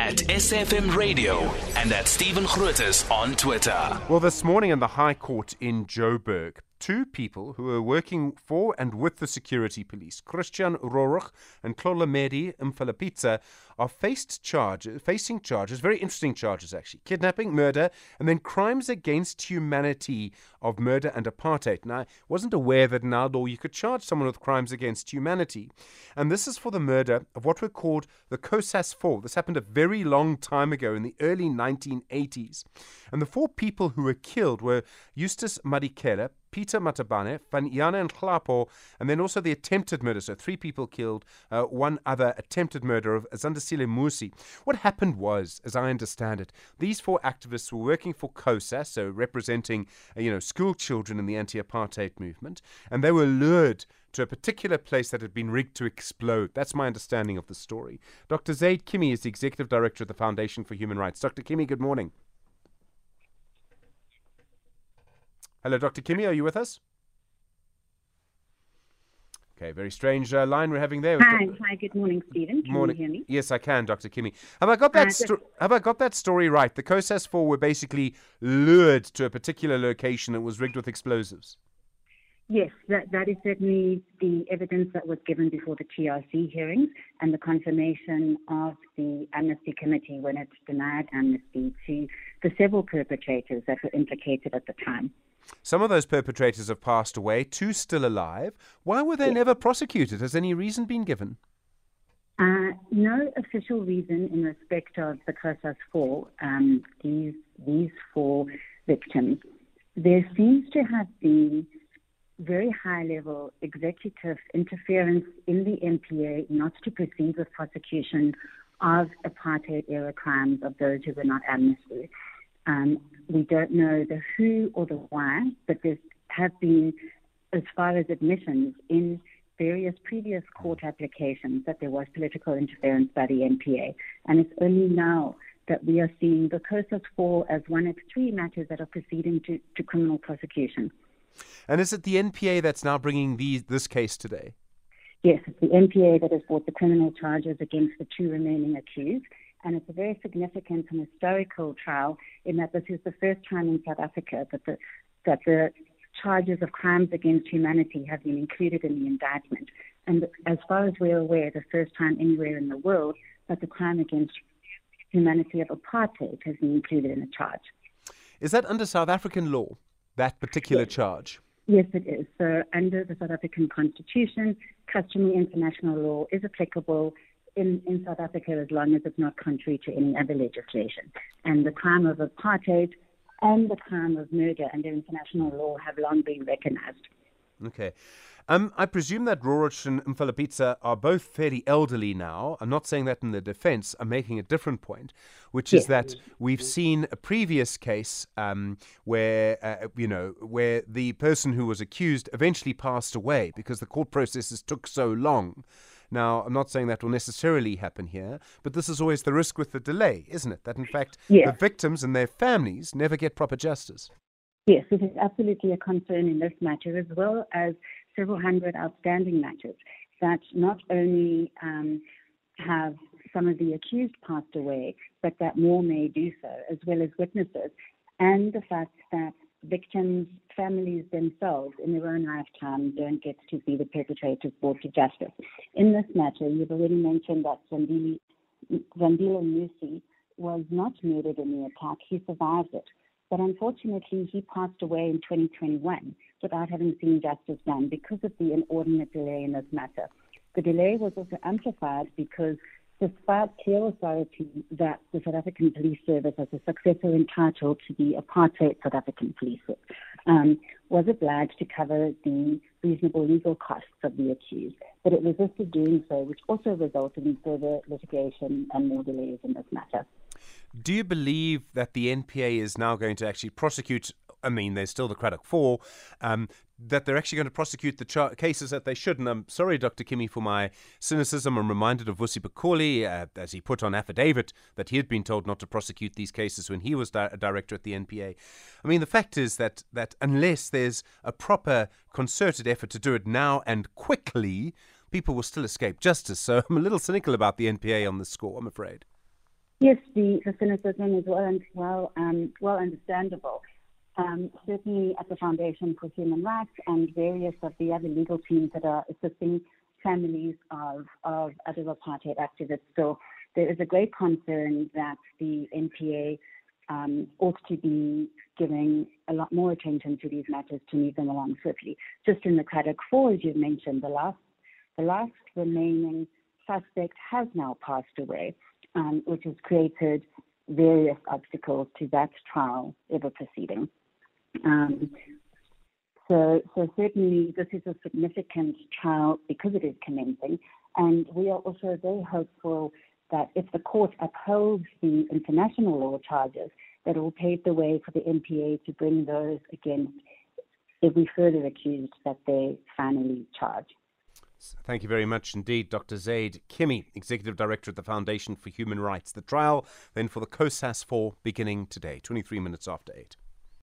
at SAfm Radio and at Stephen Grootes on Twitter. Well, this morning in the High Court in Joburg, two people who were working for and with the security police, Christian Rohrig and Medi Mfalapitsa, are faced charges, facing charges, very interesting charges actually, kidnapping, murder, and then crimes against humanity of murder and apartheid. Now, I wasn't aware that in our law you could charge someone with crimes against humanity. And this is for the murder of what were called the COSAS Four. This happened a very long time ago in the early 1980s. And the four people who were killed were Eustice Madikela, Peter Matabane, Fanyana Nhlapo, and then also the attempted murder. So three people killed, uh, one other attempted murder of Zandisile Musi. What happened was, as I understand it, these four activists were working for COSAS, so representing, uh, you know, school children in the anti-apartheid movement, and they were lured to a particular place that had been rigged to explode. That's my understanding of the story. Dr. Zaid Kimmie is the executive director of the Foundation for Human Rights. Dr. Kimmie, good morning. Hello, Dr. Kimmie, are you with us? Okay, very strange uh, line we're having there. Hi, hi. Good morning, Stephen. Can morning. you hear me? Yes, I can, Dr. Kimmie. Have I got that? Uh, sto- have I got that story right? The COSAS four were basically lured to a particular location that was rigged with explosives. Yes, that, that is certainly the evidence that was given before the TRC hearings and the confirmation of the Amnesty Committee when it denied amnesty to the several perpetrators that were implicated at the time. Some of those perpetrators have passed away, two still alive. Why were they never prosecuted? Has any reason been given? Uh, no official reason in respect of the COSAS 4, um, these, these four victims. There seems to have been very high level executive interference in the NPA not to proceed with prosecution of apartheid era crimes of those who were not amnesty. Um, we don't know the who or the why, but there have been, as far as admissions, in various previous court applications that there was political interference by the NPA. And it's only now that we are seeing the COSAS 4 as one of three matters that are proceeding to, to criminal prosecution. And is it the NPA that's now bringing these, this case today? Yes, it's the NPA that has brought the criminal charges against the two remaining accused. And it's a very significant and historical trial in that this is the first time in South Africa that the, that the charges of crimes against humanity have been included in the indictment. And as far as we're aware, the first time anywhere in the world that the crime against humanity of apartheid has been included in a charge. Is that under South African law? that particular yes. charge? Yes, it is. So, under the South African Constitution, customary international law is applicable in, in South Africa as long as it's not contrary to any other legislation. And the crime of apartheid and the crime of murder under international law have long been recognized. Okay. Um, I presume that Rohrig and Mfalapitsa are both fairly elderly now. I'm not saying that in the defense. I'm making a different point, which yes. is that we've seen a previous case um, where, uh, you know, where the person who was accused eventually passed away because the court processes took so long. Now, I'm not saying that will necessarily happen here, but this is always the risk with the delay, isn't it? That in fact, yes. the victims and their families never get proper justice. Yes, it is absolutely a concern in this matter, as well as several hundred outstanding matters that not only um, have some of the accused passed away, but that more may do so, as well as witnesses, and the fact that victims' families themselves in their own lifetime don't get to see the perpetrators brought to justice. In this matter, you've already mentioned that Zandile Musi was not murdered in the attack, he survived it. But unfortunately, he passed away in 2021 without having seen justice done because of the inordinate delay in this matter. The delay was also amplified because despite clear authority that the South African Police Service as a successor entitled to the apartheid South African Police um, was obliged to cover the reasonable legal costs of the accused, but it resisted doing so, which also resulted in further litigation and more delays in this matter. Do you believe that the NPA is now going to actually prosecute? I mean, there's still the Cradock Four. Um, that they're actually going to prosecute the char- cases that they should. And I'm sorry, Dr. Kimmie, for my cynicism. I'm reminded of Vusi Pikoli, uh, as he put on affidavit that he had been told not to prosecute these cases when he was di- a director at the NPA. I mean, the fact is that, that unless there's a proper concerted effort to do it now and quickly, people will still escape justice. So I'm a little cynical about the NPA on this score, I'm afraid. Yes, the, the cynicism is well and well um, well understandable. Um, certainly at the Foundation for Human Rights and various of the other legal teams that are assisting families of, of other apartheid activists. So there is a great concern that the NPA um, ought to be giving a lot more attention to these matters to move them along swiftly. Just in the Cradock Four, as you've mentioned, the last the last remaining suspect has now passed away, um, which has created various obstacles to that trial ever proceeding. Um, so, so certainly this is a significant trial because it is commencing, and we are also very hopeful that if the court upholds the international law charges, that it will pave the way for the NPA to bring those against every further accused that they finally charge. Thank you very much indeed, Dr. Zaid Kimmie, Executive Director at the Foundation for Human Rights. The trial then for the COSAS 4 beginning today, 23 minutes after 8.